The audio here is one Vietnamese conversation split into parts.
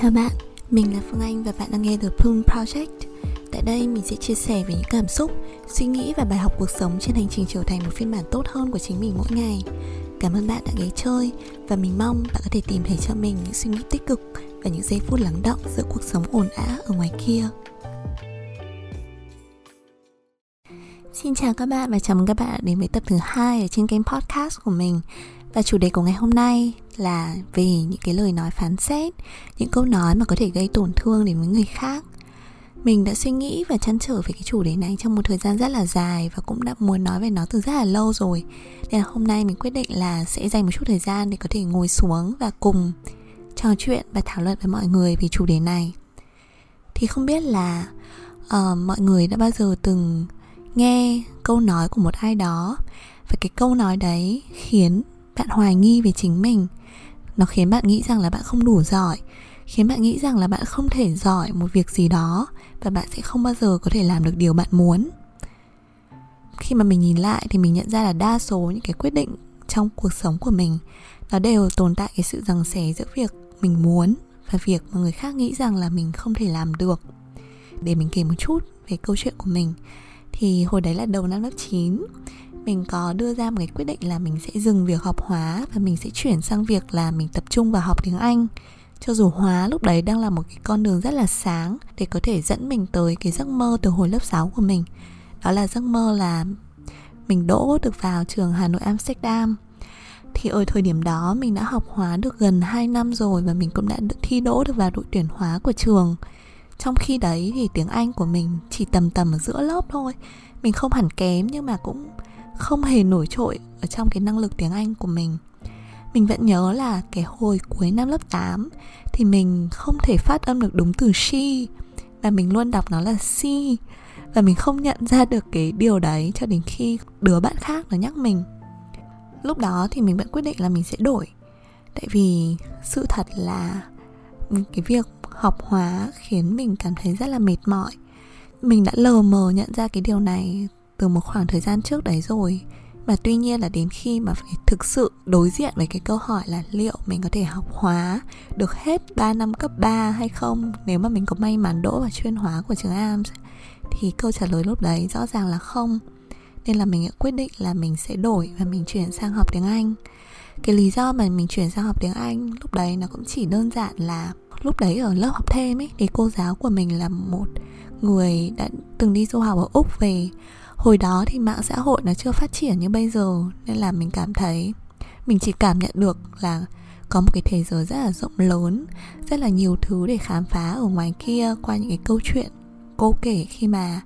Chào bạn, mình là Phương Anh và bạn đang nghe The Plum Project. Tại đây mình sẽ chia sẻ về những cảm xúc, suy nghĩ và bài học cuộc sống trên hành trình trở thành một phiên bản tốt hơn của chính mình mỗi ngày. Cảm ơn bạn đã ghé chơi và mình mong bạn có thể tìm thấy cho mình những suy nghĩ tích cực và những giây phút lắng động giữa cuộc sống ồn ào ở ngoài kia. Xin chào các bạn và chào mừng các bạn đến với tập thứ hai ở trên kênh podcast của mình. Và chủ đề của ngày hôm nay là về những cái lời nói phán xét, những câu nói mà có thể gây tổn thương đến với người khác. Mình đã suy nghĩ và chăn trở về cái chủ đề này trong một thời gian rất là dài và cũng đã muốn nói về nó từ rất là lâu rồi. Nên là hôm nay mình quyết định là sẽ dành một chút thời gian để có thể ngồi xuống và cùng trò chuyện và thảo luận với mọi người về chủ đề này. Thì không biết là uh, mọi người đã bao giờ từng nghe câu nói của một ai đó. Và cái câu nói đấy khiến bạn hoài nghi về chính mình. Nó khiến bạn nghĩ rằng là bạn không đủ giỏi, khiến bạn nghĩ rằng là bạn không thể giỏi một việc gì đó và bạn sẽ không bao giờ có thể làm được điều bạn muốn. Khi mà mình nhìn lại thì mình nhận ra là đa số những cái quyết định trong cuộc sống của mình, nó đều tồn tại cái sự rằng xé giữa việc mình muốn và việc mà người khác nghĩ rằng là mình không thể làm được. Để mình kể một chút về câu chuyện của mình thì hồi đấy là đầu năm lớp 9 mình có đưa ra một cái quyết định là mình sẽ dừng việc học hóa và mình sẽ chuyển sang việc là mình tập trung vào học tiếng Anh. Cho dù hóa lúc đấy đang là một cái con đường rất là sáng để có thể dẫn mình tới cái giấc mơ từ hồi lớp 6 của mình. Đó là giấc mơ là mình đỗ được vào trường Hà Nội Amsterdam. Thì ở thời điểm đó mình đã học hóa được gần 2 năm rồi và mình cũng đã thi đỗ được vào đội tuyển hóa của trường trong khi đấy thì tiếng Anh của mình chỉ tầm tầm ở giữa lớp thôi. Mình không hẳn kém nhưng mà cũng không hề nổi trội ở trong cái năng lực tiếng Anh của mình. Mình vẫn nhớ là cái hồi cuối năm lớp 8 thì mình không thể phát âm được đúng từ she và mình luôn đọc nó là si và mình không nhận ra được cái điều đấy cho đến khi đứa bạn khác nó nhắc mình. Lúc đó thì mình vẫn quyết định là mình sẽ đổi. Tại vì sự thật là cái việc học hóa khiến mình cảm thấy rất là mệt mỏi. Mình đã lờ mờ nhận ra cái điều này từ một khoảng thời gian trước đấy rồi. Mà tuy nhiên là đến khi mà phải thực sự đối diện với cái câu hỏi là liệu mình có thể học hóa được hết 3 năm cấp 3 hay không, nếu mà mình có may mắn đỗ vào chuyên hóa của trường AMS thì câu trả lời lúc đấy rõ ràng là không. Nên là mình đã quyết định là mình sẽ đổi và mình chuyển sang học tiếng Anh cái lý do mà mình chuyển sang học tiếng Anh lúc đấy nó cũng chỉ đơn giản là lúc đấy ở lớp học thêm ấy thì cô giáo của mình là một người đã từng đi du học ở úc về. Hồi đó thì mạng xã hội nó chưa phát triển như bây giờ nên là mình cảm thấy, mình chỉ cảm nhận được là có một cái thế giới rất là rộng lớn, rất là nhiều thứ để khám phá ở ngoài kia qua những cái câu chuyện cô kể khi mà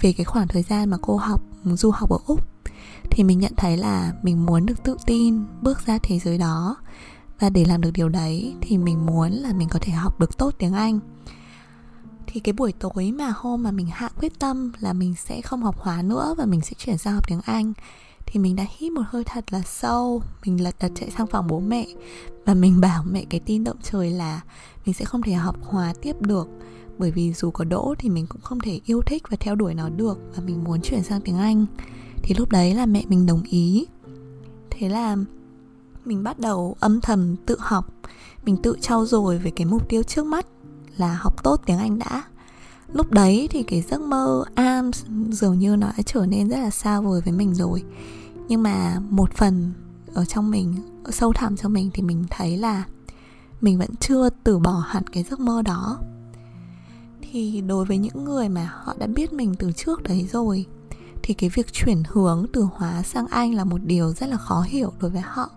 về cái khoảng thời gian mà cô học, du học ở úc thì mình nhận thấy là mình muốn được tự tin, bước ra thế giới đó. Và để làm được điều đấy thì mình muốn là mình có thể học được tốt tiếng anh. Thì cái buổi tối mà hôm mà mình hạ quyết tâm là mình sẽ không học hóa nữa và mình sẽ chuyển sang học tiếng Anh, thì mình đã hít một hơi thật là sâu, mình lật đật chạy sang phòng bố mẹ và mình bảo mẹ cái tin động trời là mình sẽ không thể học hóa tiếp được. Bởi vì dù có đỗ thì mình cũng không thể yêu thích và theo đuổi nó được và mình muốn chuyển sang tiếng Anh thì lúc đấy là mẹ mình đồng ý. Thế là mình bắt đầu âm thầm tự học. Mình tự trau dồi về cái mục tiêu trước mắt là học tốt tiếng Anh đã. Lúc đấy thì cái giấc mơ ARMS dường như nó đã trở nên rất là xa vời với mình rồi. Nhưng mà một phần ở trong mình, ở sâu thẳm trong mình thì mình thấy là mình vẫn chưa từ bỏ hẳn cái giấc mơ đó. Thì đối với những người mà họ đã biết mình từ trước đấy rồi thì cái việc chuyển hướng từ hóa sang anh là một điều rất là khó hiểu đối với họ.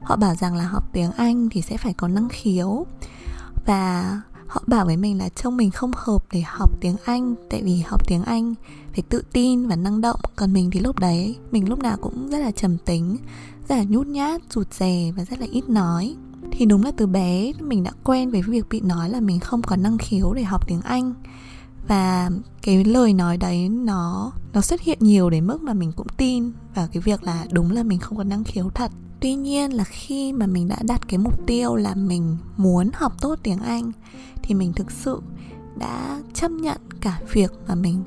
Họ bảo rằng là học tiếng anh thì sẽ phải có năng khiếu và họ bảo với mình là trông mình không hợp để học tiếng Anh, tại vì học tiếng Anh phải tự tin và năng động. Còn mình thì lúc đấy, mình lúc nào cũng rất là trầm tính, rất là nhút nhát, rụt rè và rất là ít nói. Thì đúng là từ bé mình đã quen với việc bị nói là mình không có năng khiếu để học tiếng Anh và cái lời nói đấy nó nó xuất hiện nhiều đến mức mà mình cũng tin. Vào cái việc là đúng là mình không có năng khiếu thật. Tuy nhiên là khi mà mình đã đặt cái mục tiêu là mình muốn học tốt tiếng anh thì mình thực sự đã chấp nhận cả việc mà mình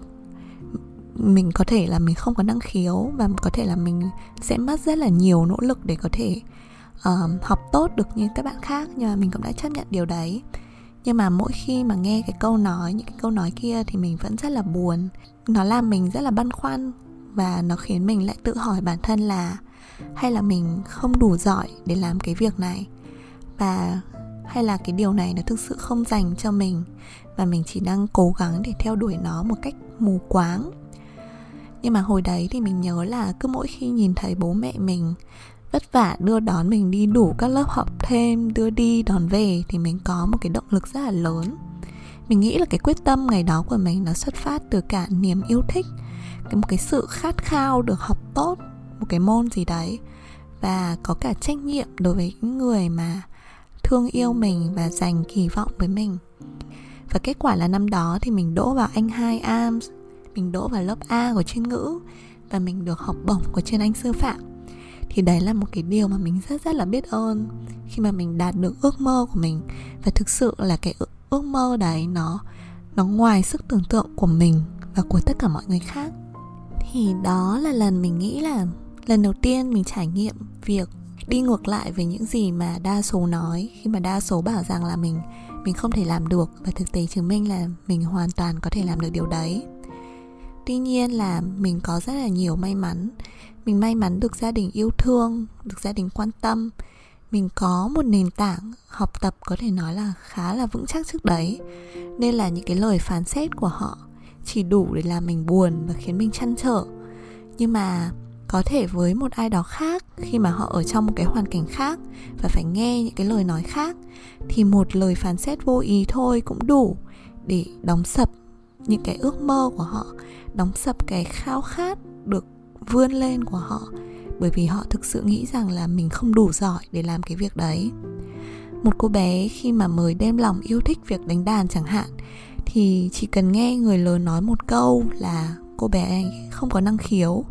mình có thể là mình không có năng khiếu và có thể là mình sẽ mất rất là nhiều nỗ lực để có thể uh, học tốt được như các bạn khác. Nhưng mà mình cũng đã chấp nhận điều đấy nhưng mà mỗi khi mà nghe cái câu nói, những cái câu nói kia thì mình vẫn rất là buồn. Nó làm mình rất là băn khoăn và nó khiến mình lại tự hỏi bản thân là hay là mình không đủ giỏi để làm cái việc này? Và hay là cái điều này nó thực sự không dành cho mình và mình chỉ đang cố gắng để theo đuổi nó một cách mù quáng? Nhưng mà hồi đấy thì mình nhớ là cứ mỗi khi nhìn thấy bố mẹ mình vất vả đưa đón mình đi đủ các lớp học thêm, đưa đi đón về thì mình có một cái động lực rất là lớn. Mình nghĩ là cái quyết tâm ngày đó của mình nó xuất phát từ cả niềm yêu thích, cái một cái sự khát khao được học tốt một cái môn gì đấy và có cả trách nhiệm đối với những người mà thương yêu mình và dành kỳ vọng với mình. Và kết quả là năm đó thì mình đỗ vào anh hai ARMS, mình đỗ vào lớp A của chuyên ngữ và mình được học bổng của chuyên Anh sư phạm thì đấy là một cái điều mà mình rất rất là biết ơn khi mà mình đạt được ước mơ của mình. Và thực sự là cái ước mơ đấy nó nó ngoài sức tưởng tượng của mình và của tất cả mọi người khác. Thì đó là lần mình nghĩ là lần đầu tiên mình trải nghiệm việc đi ngược lại với những gì mà đa số nói. Khi mà đa số bảo rằng là mình mình không thể làm được và thực tế chứng minh là mình hoàn toàn có thể làm được điều đấy. Tuy nhiên là mình có rất là nhiều may mắn mình may mắn được gia đình yêu thương, được gia đình quan tâm. Mình có một nền tảng học tập có thể nói là khá là vững chắc trước đấy. Nên là những cái lời phán xét của họ chỉ đủ để làm mình buồn và khiến mình chăn trở. Nhưng mà có thể với một ai đó khác, khi mà họ ở trong một cái hoàn cảnh khác và phải nghe những cái lời nói khác, thì một lời phán xét vô ý thôi cũng đủ để đóng sập những cái ước mơ của họ, đóng sập cái khao khát được vươn lên của họ, bởi vì họ thực sự nghĩ rằng là mình không đủ giỏi để làm cái việc đấy. Một cô bé khi mà mới đem lòng yêu thích việc đánh đàn chẳng hạn, thì chỉ cần nghe người lớn nói một câu là cô bé ấy không có năng khiếu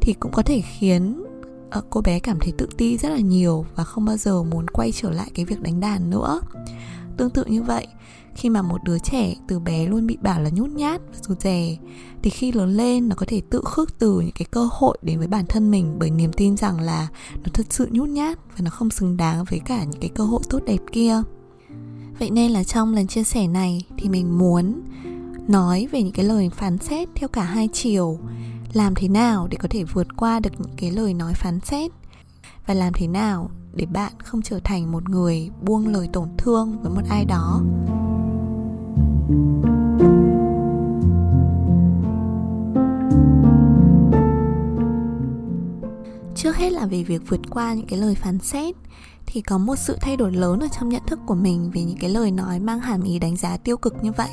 thì cũng có thể khiến ờ, cô bé cảm thấy tự ti rất là nhiều và không bao giờ muốn quay trở lại cái việc đánh đàn nữa. Tương tự như vậy khi mà một đứa trẻ từ bé luôn bị bảo là nhút nhát và rụt rè, thì khi lớn lên nó có thể tự khước từ những cái cơ hội đến với bản thân mình bởi niềm tin rằng là nó thật sự nhút nhát và nó không xứng đáng với cả những cái cơ hội tốt đẹp kia. Vậy nên là trong lần chia sẻ này thì mình muốn nói về những cái lời phán xét theo cả hai chiều. Làm thế nào để có thể vượt qua được những cái lời nói phán xét? Và làm thế nào để bạn không trở thành một người buông lời tổn thương với một ai đó? Trước hết là về việc vượt qua những cái lời phán xét, thì có một sự thay đổi lớn ở trong nhận thức của mình về những cái lời nói mang hàm ý đánh giá tiêu cực như vậy.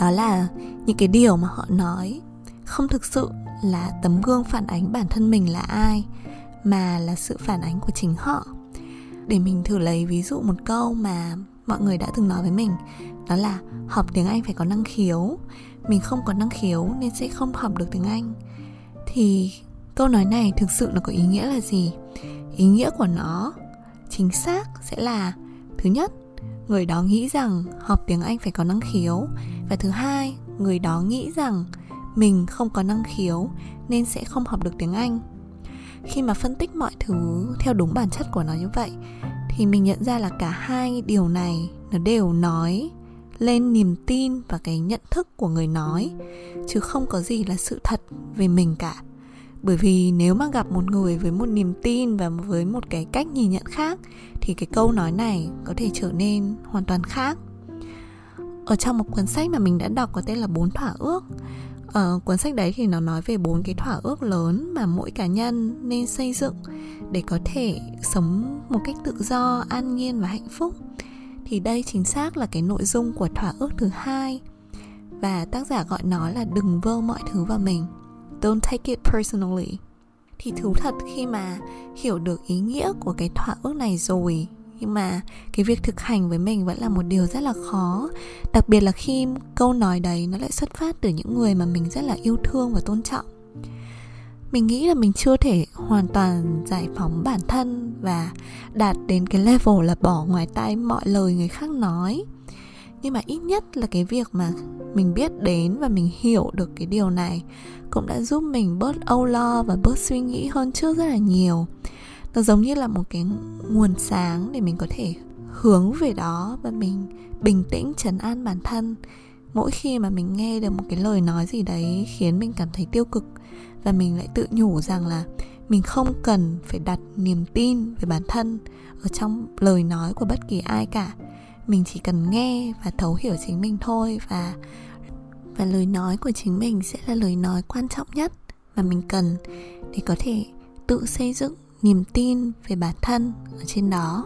Đó là những cái điều mà họ nói không thực sự là tấm gương phản ánh bản thân mình là ai, mà là sự phản ánh của chính họ. Để mình thử lấy ví dụ một câu mà mọi người đã từng nói với mình, đó là học tiếng anh phải có năng khiếu. Mình không có năng khiếu nên sẽ không học được tiếng anh. Thì câu nói này thực sự nó có ý nghĩa là gì? Ý nghĩa của nó chính xác sẽ là, thứ nhất, người đó nghĩ rằng học tiếng anh phải có năng khiếu và thứ hai, người đó nghĩ rằng mình không có năng khiếu nên sẽ không học được tiếng anh. Khi mà phân tích mọi thứ theo đúng bản chất của nó như vậy, thì mình nhận ra là cả hai điều này nó đều nói lên niềm tin và cái nhận thức của người nói, chứ không có gì là sự thật về mình cả bởi vì nếu mà gặp một người với một niềm tin và với một cái cách nhìn nhận khác, thì cái câu nói này có thể trở nên hoàn toàn khác. Ở trong một cuốn sách mà mình đã đọc có tên là bốn thỏa ước ở cuốn sách đấy thì nó nói về bốn cái thỏa ước lớn mà mỗi cá nhân nên xây dựng để có thể sống một cách tự do, an nhiên và hạnh phúc. Thì đây chính xác là cái nội dung của thỏa ước thứ hai và tác giả gọi nó là đừng vơ mọi thứ vào mình don't take it personally. Thì thú thật khi mà hiểu được ý nghĩa của cái thỏa ước này rồi. Nhưng mà cái việc thực hành với mình vẫn là một điều rất là khó. Đặc biệt là khi câu nói đấy nó lại xuất phát từ những người mà mình rất là yêu thương và tôn trọng. Mình nghĩ là mình chưa thể hoàn toàn giải phóng bản thân và đạt đến cái level là bỏ ngoài tai mọi lời người khác nói nhưng mà ít nhất là cái việc mà mình biết đến và mình hiểu được cái điều này cũng đã giúp mình bớt âu lo và bớt suy nghĩ hơn trước rất là nhiều. Nó giống như là một cái nguồn sáng để mình có thể hướng về đó và mình bình tĩnh, trấn an bản thân. Mỗi khi mà mình nghe được một cái lời nói gì đấy khiến mình cảm thấy tiêu cực và mình lại tự nhủ rằng là mình không cần phải đặt niềm tin về bản thân ở trong lời nói của bất kỳ ai cả mình chỉ cần nghe và thấu hiểu chính mình thôi và và lời nói của chính mình sẽ là lời nói quan trọng nhất mà mình cần để có thể tự xây dựng niềm tin về bản thân ở trên đó.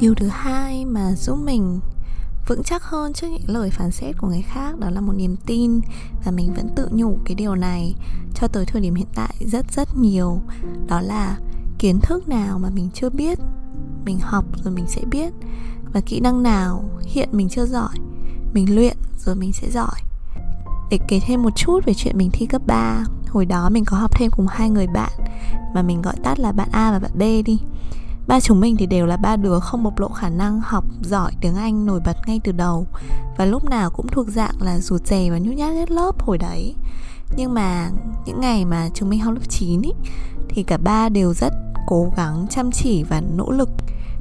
Điều thứ hai mà giúp mình vững chắc hơn trước những lời phán xét của người khác, đó là một niềm tin và mình vẫn tự nhủ cái điều này cho tới thời điểm hiện tại rất rất nhiều. Đó là kiến thức nào mà mình chưa biết, mình học rồi mình sẽ biết. Và kỹ năng nào hiện mình chưa giỏi, mình luyện rồi mình sẽ giỏi. Để kể thêm một chút về chuyện mình thi cấp 3 Hồi đó mình có học thêm cùng hai người bạn Mà mình gọi tắt là bạn A và bạn B đi. Ba chúng mình thì đều là ba đứa không bộc lộ khả năng học giỏi tiếng Anh nổi bật ngay từ đầu. Và lúc nào cũng thuộc dạng là rụt rè và nhút nhát hết lớp hồi đấy. Nhưng mà những ngày mà chúng mình học lớp 9 ý, Thì cả ba đều rất cố gắng chăm chỉ và nỗ lực.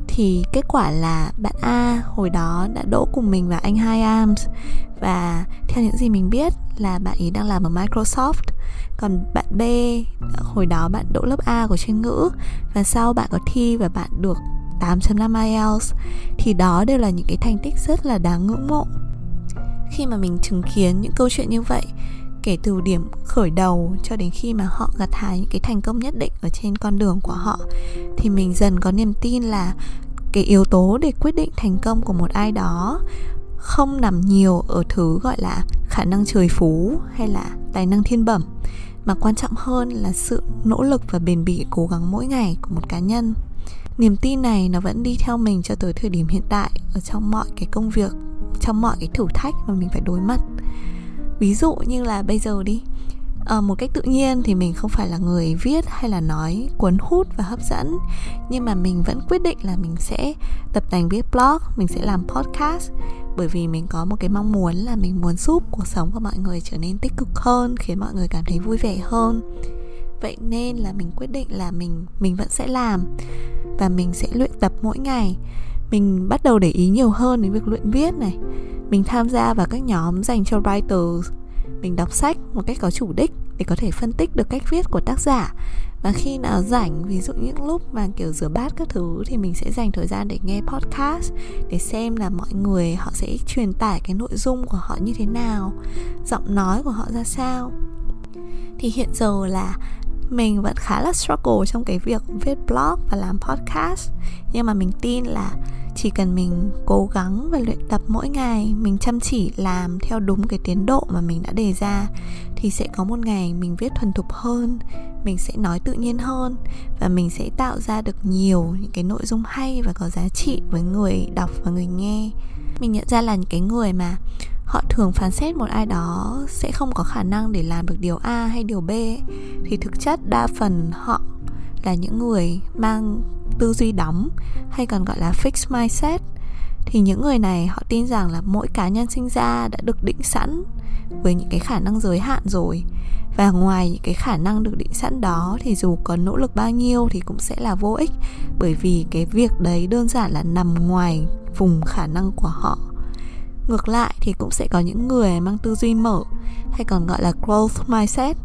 Thì kết quả là bạn A hồi đó đã đỗ cùng mình và anh Hai Arms và theo những gì mình biết là bạn ấy đang làm ở Microsoft. Còn bạn B, hồi đó bạn đỗ lớp A của chuyên ngữ. Và sau bạn có thi và bạn được 8.5 IELTS thì đó đều là những cái thành tích rất là đáng ngưỡng mộ. Khi mà mình chứng kiến những câu chuyện như vậy, kể từ điểm khởi đầu cho đến khi mà họ gặt hái những cái thành công nhất định ở trên con đường của họ, thì mình dần có niềm tin là cái yếu tố để quyết định thành công của một ai đó không nằm nhiều ở thứ gọi là khả năng trời phú hay là tài năng thiên bẩm mà quan trọng hơn là sự nỗ lực và bền bỉ cố gắng mỗi ngày của một cá nhân. Niềm tin này nó vẫn đi theo mình cho tới thời điểm hiện tại ở trong mọi cái công việc trong mọi cái thử thách mà mình phải đối mặt. Ví dụ như là bây giờ đi à, một cách tự nhiên thì mình không phải là người viết hay là nói cuốn hút và hấp dẫn nhưng mà mình vẫn quyết định là mình sẽ tập tành viết blog mình sẽ làm podcast bởi vì mình có một cái mong muốn là mình muốn giúp cuộc sống của mọi người trở nên tích cực hơn, khiến mọi người cảm thấy vui vẻ hơn. Vậy nên là mình quyết định là mình mình vẫn sẽ làm và mình sẽ luyện tập mỗi ngày. Mình bắt đầu để ý nhiều hơn đến việc luyện viết này. Mình tham gia vào các nhóm dành cho writers. Mình đọc sách một cách có chủ đích để có thể phân tích được cách viết của tác giả. Và khi nào rảnh, ví dụ những lúc mà kiểu rửa bát các thứ thì mình sẽ dành thời gian để nghe podcast, để xem là mọi người họ sẽ truyền tải cái nội dung của họ như thế nào, giọng nói của họ ra sao. Thì hiện giờ là mình vẫn khá là struggle trong cái việc viết blog và làm podcast. Nhưng mà mình tin là chỉ cần mình cố gắng và luyện tập mỗi ngày, mình chăm chỉ làm theo đúng cái tiến độ mà mình đã đề ra, thì sẽ có một ngày mình viết thuần thục hơn, mình sẽ nói tự nhiên hơn và mình sẽ tạo ra được nhiều những cái nội dung hay và có giá trị với người đọc và người nghe. Mình nhận ra là những cái người mà họ thường phán xét một ai đó sẽ không có khả năng để làm được điều a hay điều b. Thì thực chất đa phần họ là những người mang tư duy đóng hay còn gọi là fixed mindset. Thì những người này họ tin rằng là mỗi cá nhân sinh ra đã được định sẵn với những cái khả năng giới hạn rồi. Và ngoài những cái khả năng được định sẵn đó thì dù có nỗ lực bao nhiêu thì cũng sẽ là vô ích. Bởi vì cái việc đấy đơn giản là nằm ngoài vùng khả năng của họ ngược lại thì cũng sẽ có những người mang tư duy mở, hay còn gọi là growth mindset.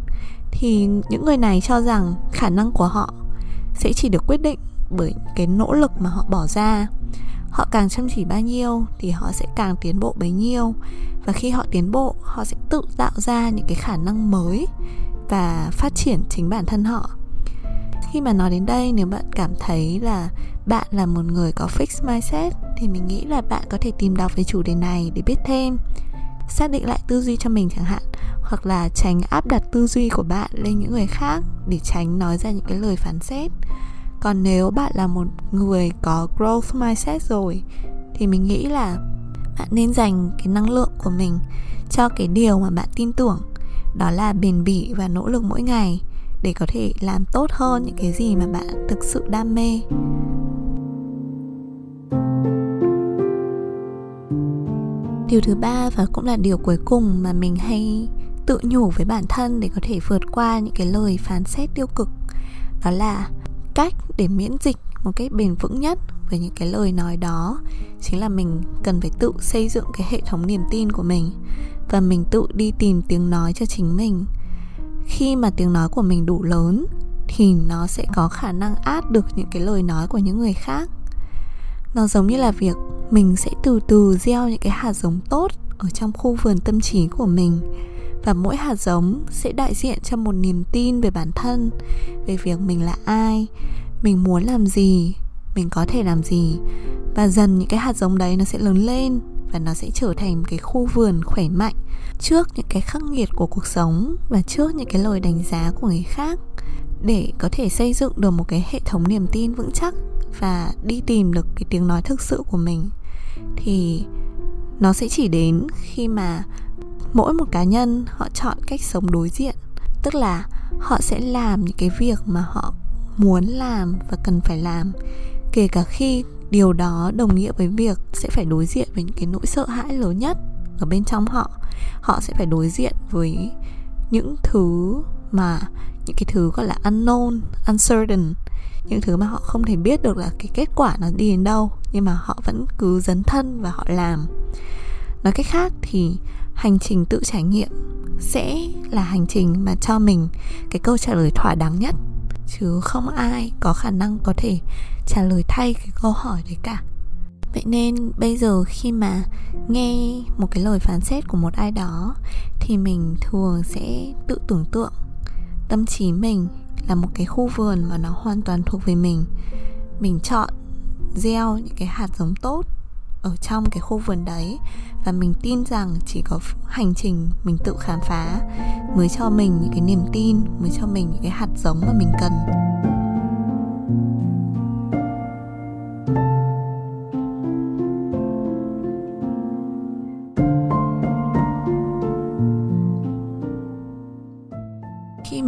Thì những người này cho rằng khả năng của họ sẽ chỉ được quyết định bởi cái nỗ lực mà họ bỏ ra. Họ càng chăm chỉ bao nhiêu thì họ sẽ càng tiến bộ bấy nhiêu. Và khi họ tiến bộ, họ sẽ tự tạo ra những cái khả năng mới và phát triển chính bản thân họ khi mà nói đến đây, nếu bạn cảm thấy là bạn là một người có fixed mindset, thì mình nghĩ là bạn có thể tìm đọc về chủ đề này để biết thêm, xác định lại tư duy cho mình chẳng hạn, hoặc là tránh áp đặt tư duy của bạn lên những người khác để tránh nói ra những cái lời phán xét. Còn nếu bạn là một người có growth mindset rồi, thì mình nghĩ là bạn nên dành cái năng lượng của mình cho cái điều mà bạn tin tưởng, đó là bền bỉ và nỗ lực mỗi ngày để có thể làm tốt hơn những cái gì mà bạn thực sự đam mê. Điều thứ ba và cũng là điều cuối cùng mà mình hay tự nhủ với bản thân để có thể vượt qua những cái lời phán xét tiêu cực, đó là cách để miễn dịch một cách bền vững nhất với những cái lời nói đó chính là mình cần phải tự xây dựng cái hệ thống niềm tin của mình và mình tự đi tìm tiếng nói cho chính mình khi mà tiếng nói của mình đủ lớn thì nó sẽ có khả năng át được những cái lời nói của những người khác. Nó giống như là việc mình sẽ từ từ gieo những cái hạt giống tốt ở trong khu vườn tâm trí của mình và mỗi hạt giống sẽ đại diện cho một niềm tin về bản thân, về việc mình là ai, mình muốn làm gì, mình có thể làm gì và dần những cái hạt giống đấy nó sẽ lớn lên và nó sẽ trở thành một cái khu vườn khỏe mạnh trước những cái khắc nghiệt của cuộc sống và trước những cái lời đánh giá của người khác để có thể xây dựng được một cái hệ thống niềm tin vững chắc và đi tìm được cái tiếng nói thực sự của mình. Thì nó sẽ chỉ đến khi mà mỗi một cá nhân họ chọn cách sống đối diện, tức là họ sẽ làm những cái việc mà họ muốn làm và cần phải làm, kể cả khi điều đó đồng nghĩa với việc sẽ phải đối diện với những cái nỗi sợ hãi lớn nhất ở bên trong họ. Họ sẽ phải đối diện với những thứ mà, những cái thứ gọi là unknown, uncertain, những thứ mà họ không thể biết được là cái kết quả nó đi đến đâu, nhưng mà họ vẫn cứ dấn thân và họ làm. Nói cách khác thì hành trình tự trải nghiệm sẽ là hành trình mà cho mình cái câu trả lời thỏa đáng nhất. Chứ không ai có khả năng có thể trả lời thay cái câu hỏi đấy cả. Vậy nên bây giờ khi mà nghe một cái lời phán xét của một ai đó, thì mình thường sẽ tự tưởng tượng tâm trí mình là một cái khu vườn mà nó hoàn toàn thuộc về mình. Mình chọn gieo những cái hạt giống tốt ở trong cái khu vườn đấy và mình tin rằng chỉ có hành trình mình tự khám phá mới cho mình những cái niềm tin, mới cho mình những cái hạt giống mà mình cần.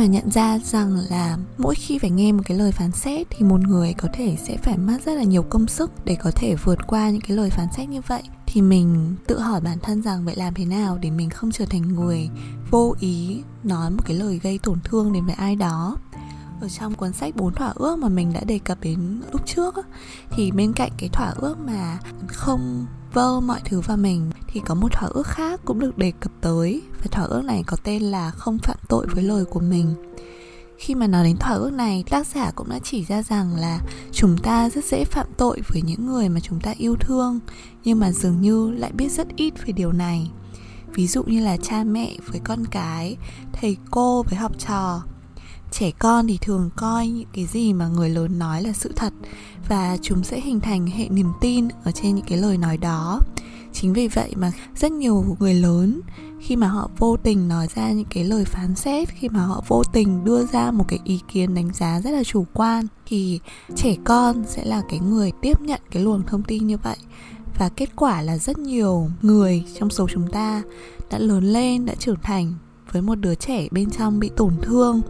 Nhận ra rằng là mỗi khi phải nghe một cái lời phán xét thì một người có thể sẽ phải mất rất là nhiều công sức để có thể vượt qua những cái lời phán xét như vậy. Thì mình tự hỏi bản thân rằng vậy làm thế nào để mình không trở thành người vô ý nói một cái lời gây tổn thương đến với ai đó ở trong cuốn sách bốn thỏa ước mà mình đã đề cập đến lúc trước thì bên cạnh cái thỏa ước mà không vơ mọi thứ vào mình, thì có một thỏa ước khác cũng được đề cập tới. Và thỏa ước này có tên là không phạm tội với lời của mình. Khi mà nói đến thỏa ước này, tác giả cũng đã chỉ ra rằng là chúng ta rất dễ phạm tội với những người mà chúng ta yêu thương, nhưng mà dường như lại biết rất ít về điều này. Ví dụ như là cha mẹ với con cái, thầy cô với học trò trẻ con thì thường coi những cái gì mà người lớn nói là sự thật và chúng sẽ hình thành hệ niềm tin ở trên những cái lời nói đó. Chính vì vậy mà rất nhiều người lớn, khi mà họ vô tình nói ra những cái lời phán xét, khi mà họ vô tình đưa ra một cái ý kiến đánh giá rất là chủ quan, thì trẻ con sẽ là cái người tiếp nhận cái luồng thông tin như vậy. Và kết quả là rất nhiều người trong số chúng ta đã lớn lên, đã trưởng thành với một đứa trẻ bên trong bị tổn thương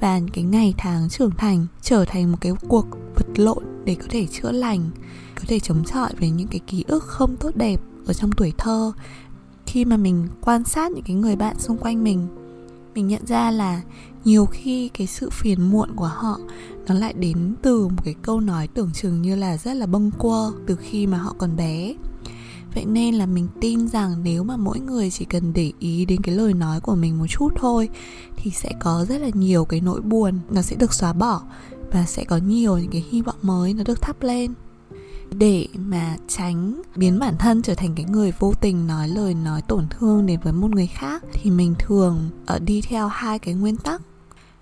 và cái ngày tháng trưởng thành trở thành một cái cuộc vật lộn để có thể chữa lành, có thể chống chọi với những cái ký ức không tốt đẹp ở trong tuổi thơ. Khi mà mình quan sát những cái người bạn xung quanh mình mình nhận ra là nhiều khi cái sự phiền muộn của họ nó lại đến từ một cái câu nói tưởng chừng như là rất là bâng quơ từ khi mà họ còn bé vậy nên là mình tin rằng nếu mà mỗi người chỉ cần để ý đến cái lời nói của mình một chút thôi, thì sẽ có rất là nhiều cái nỗi buồn, nó sẽ được xóa bỏ và sẽ có nhiều những cái hy vọng mới nó được thắp lên. Để mà tránh biến bản thân trở thành cái người vô tình nói lời nói tổn thương đến với một người khác, thì mình thường ở đi theo hai cái nguyên tắc.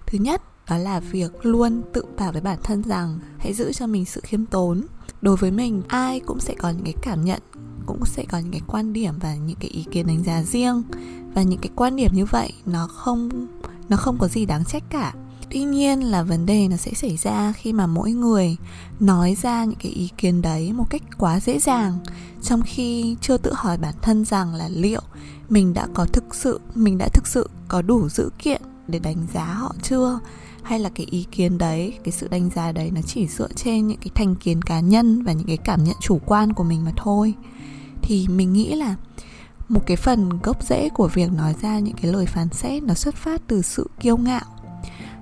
Thứ nhất, đó là việc luôn tự bảo với bản thân rằng hãy giữ cho mình sự khiêm tốn. Đối với mình, ai cũng sẽ có những cái cảm nhận cũng sẽ có những cái quan điểm và những cái ý kiến đánh giá riêng. Và những cái quan điểm như vậy nó không nó không có gì đáng trách cả. Tuy nhiên là vấn đề nó sẽ xảy ra khi mà mỗi người nói ra những cái ý kiến đấy một cách quá dễ dàng. Trong khi chưa tự hỏi bản thân rằng là liệu mình đã có thực sự, mình đã thực sự có đủ dữ kiện để đánh giá họ chưa? Hay là cái ý kiến đấy, cái sự đánh giá đấy nó chỉ dựa trên những cái thành kiến cá nhân và những cái cảm nhận chủ quan của mình mà thôi? Thì mình nghĩ là một cái phần gốc rễ của việc nói ra những cái lời phán xét nó xuất phát từ sự kiêu ngạo.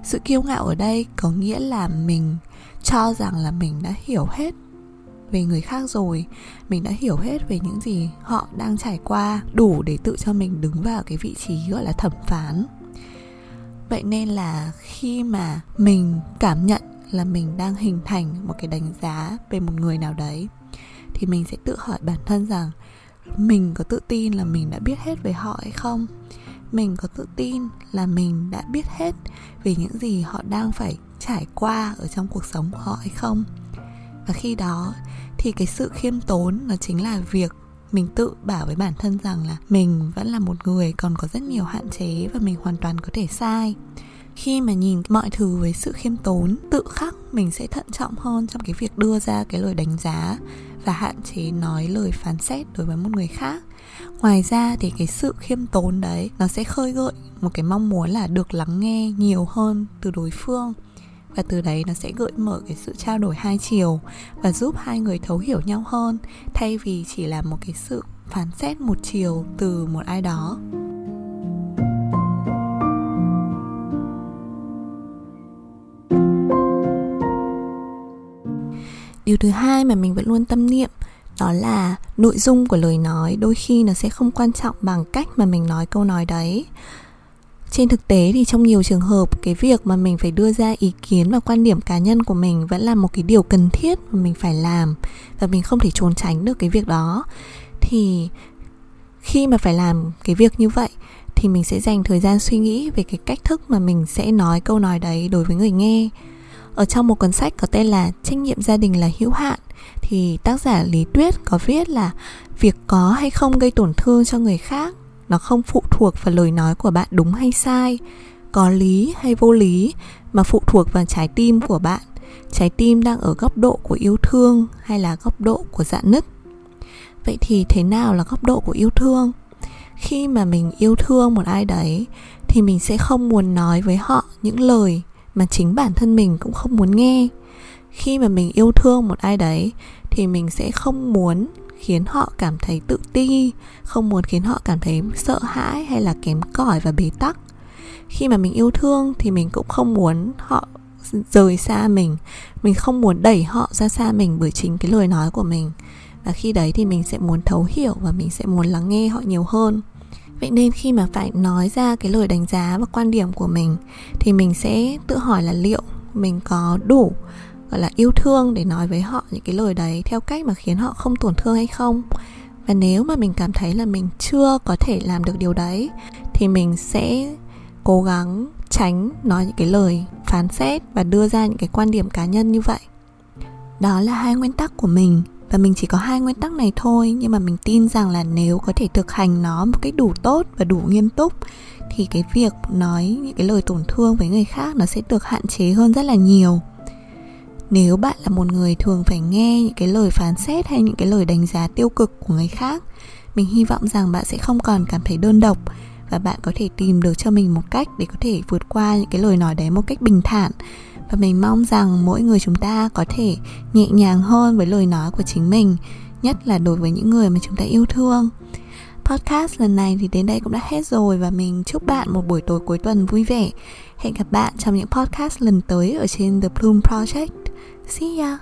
Sự kiêu ngạo ở đây có nghĩa là mình cho rằng là mình đã hiểu hết về người khác rồi, mình đã hiểu hết về những gì họ đang trải qua đủ để tự cho mình đứng vào cái vị trí gọi là thẩm phán. Vậy nên là khi mà mình cảm nhận là mình đang hình thành một cái đánh giá về một người nào đấy thì mình sẽ tự hỏi bản thân rằng mình có tự tin là mình đã biết hết về họ hay không? Mình có tự tin là mình đã biết hết về những gì họ đang phải trải qua ở trong cuộc sống của họ hay không? Và khi đó thì cái sự khiêm tốn nó chính là việc mình tự bảo với bản thân rằng là mình vẫn là một người còn có rất nhiều hạn chế và mình hoàn toàn có thể sai. Khi mà nhìn mọi thứ với sự khiêm tốn, tự khắc, mình sẽ thận trọng hơn trong cái việc đưa ra cái lời đánh giá và hạn chế nói lời phán xét đối với một người khác. Ngoài ra thì cái sự khiêm tốn đấy, nó sẽ khơi gợi một cái mong muốn là được lắng nghe nhiều hơn từ đối phương. Và từ đấy nó sẽ gợi mở cái sự trao đổi hai chiều và giúp hai người thấu hiểu nhau hơn, thay vì chỉ là một cái sự phán xét một chiều từ một ai đó. Điều thứ hai mà mình vẫn luôn tâm niệm, đó là nội dung của lời nói đôi khi nó sẽ không quan trọng bằng cách mà mình nói câu nói đấy. Trên thực tế thì trong nhiều trường hợp, cái việc mà mình phải đưa ra ý kiến và quan điểm cá nhân của mình vẫn là một cái điều cần thiết mà mình phải làm và mình không thể trốn tránh được cái việc đó. Thì khi mà phải làm cái việc như vậy thì mình sẽ dành thời gian suy nghĩ về cái cách thức mà mình sẽ nói câu nói đấy đối với người nghe ở trong một cuốn sách có tên là trách nhiệm gia đình là hữu hạn, thì tác giả lý tuyết có viết là việc có hay không gây tổn thương cho người khác, nó không phụ thuộc vào lời nói của bạn đúng hay sai, có lý hay vô lý, mà phụ thuộc vào trái tim của bạn, trái tim đang ở góc độ của yêu thương hay là góc độ của dạn nứt. Vậy thì thế nào là góc độ của yêu thương? Khi mà mình yêu thương một ai đấy, thì mình sẽ không muốn nói với họ những lời mà chính bản thân mình cũng không muốn nghe. Khi mà mình yêu thương một ai đấy, thì mình sẽ không muốn khiến họ cảm thấy tự ti, không muốn khiến họ cảm thấy sợ hãi hay là kém cỏi và bế tắc. Khi mà mình yêu thương thì mình cũng không muốn họ rời xa mình. Mình không muốn đẩy họ ra xa mình bởi chính cái lời nói của mình. Và khi đấy thì mình sẽ muốn thấu hiểu và mình sẽ muốn lắng nghe họ nhiều hơn vậy nên khi mà phải nói ra cái lời đánh giá và quan điểm của mình, thì mình sẽ tự hỏi là liệu mình có đủ, gọi là, yêu thương để nói với họ những cái lời đấy theo cách mà khiến họ không tổn thương hay không. Và nếu mà mình cảm thấy là mình chưa có thể làm được điều đấy, thì mình sẽ cố gắng tránh nói những cái lời phán xét và đưa ra những cái quan điểm cá nhân như vậy. Đó là hai nguyên tắc của mình và mình chỉ có hai nguyên tắc này thôi, nhưng mà mình tin rằng là nếu có thể thực hành nó một cách đủ tốt và đủ nghiêm túc, thì cái việc nói những cái lời tổn thương với người khác nó sẽ được hạn chế hơn rất là nhiều. Nếu bạn là một người thường phải nghe những cái lời phán xét hay những cái lời đánh giá tiêu cực của người khác, mình hy vọng rằng bạn sẽ không còn cảm thấy đơn độc và bạn có thể tìm được cho mình một cách để có thể vượt qua những cái lời nói đấy một cách bình thản và mình mong rằng mỗi người chúng ta có thể nhẹ nhàng hơn với lời nói của chính mình, nhất là đối với những người mà chúng ta yêu thương. Podcast lần này thì đến đây cũng đã hết rồi và mình chúc bạn một buổi tối cuối tuần vui vẻ. Hẹn gặp bạn trong những podcast lần tới ở trên The Bloom Project. See ya!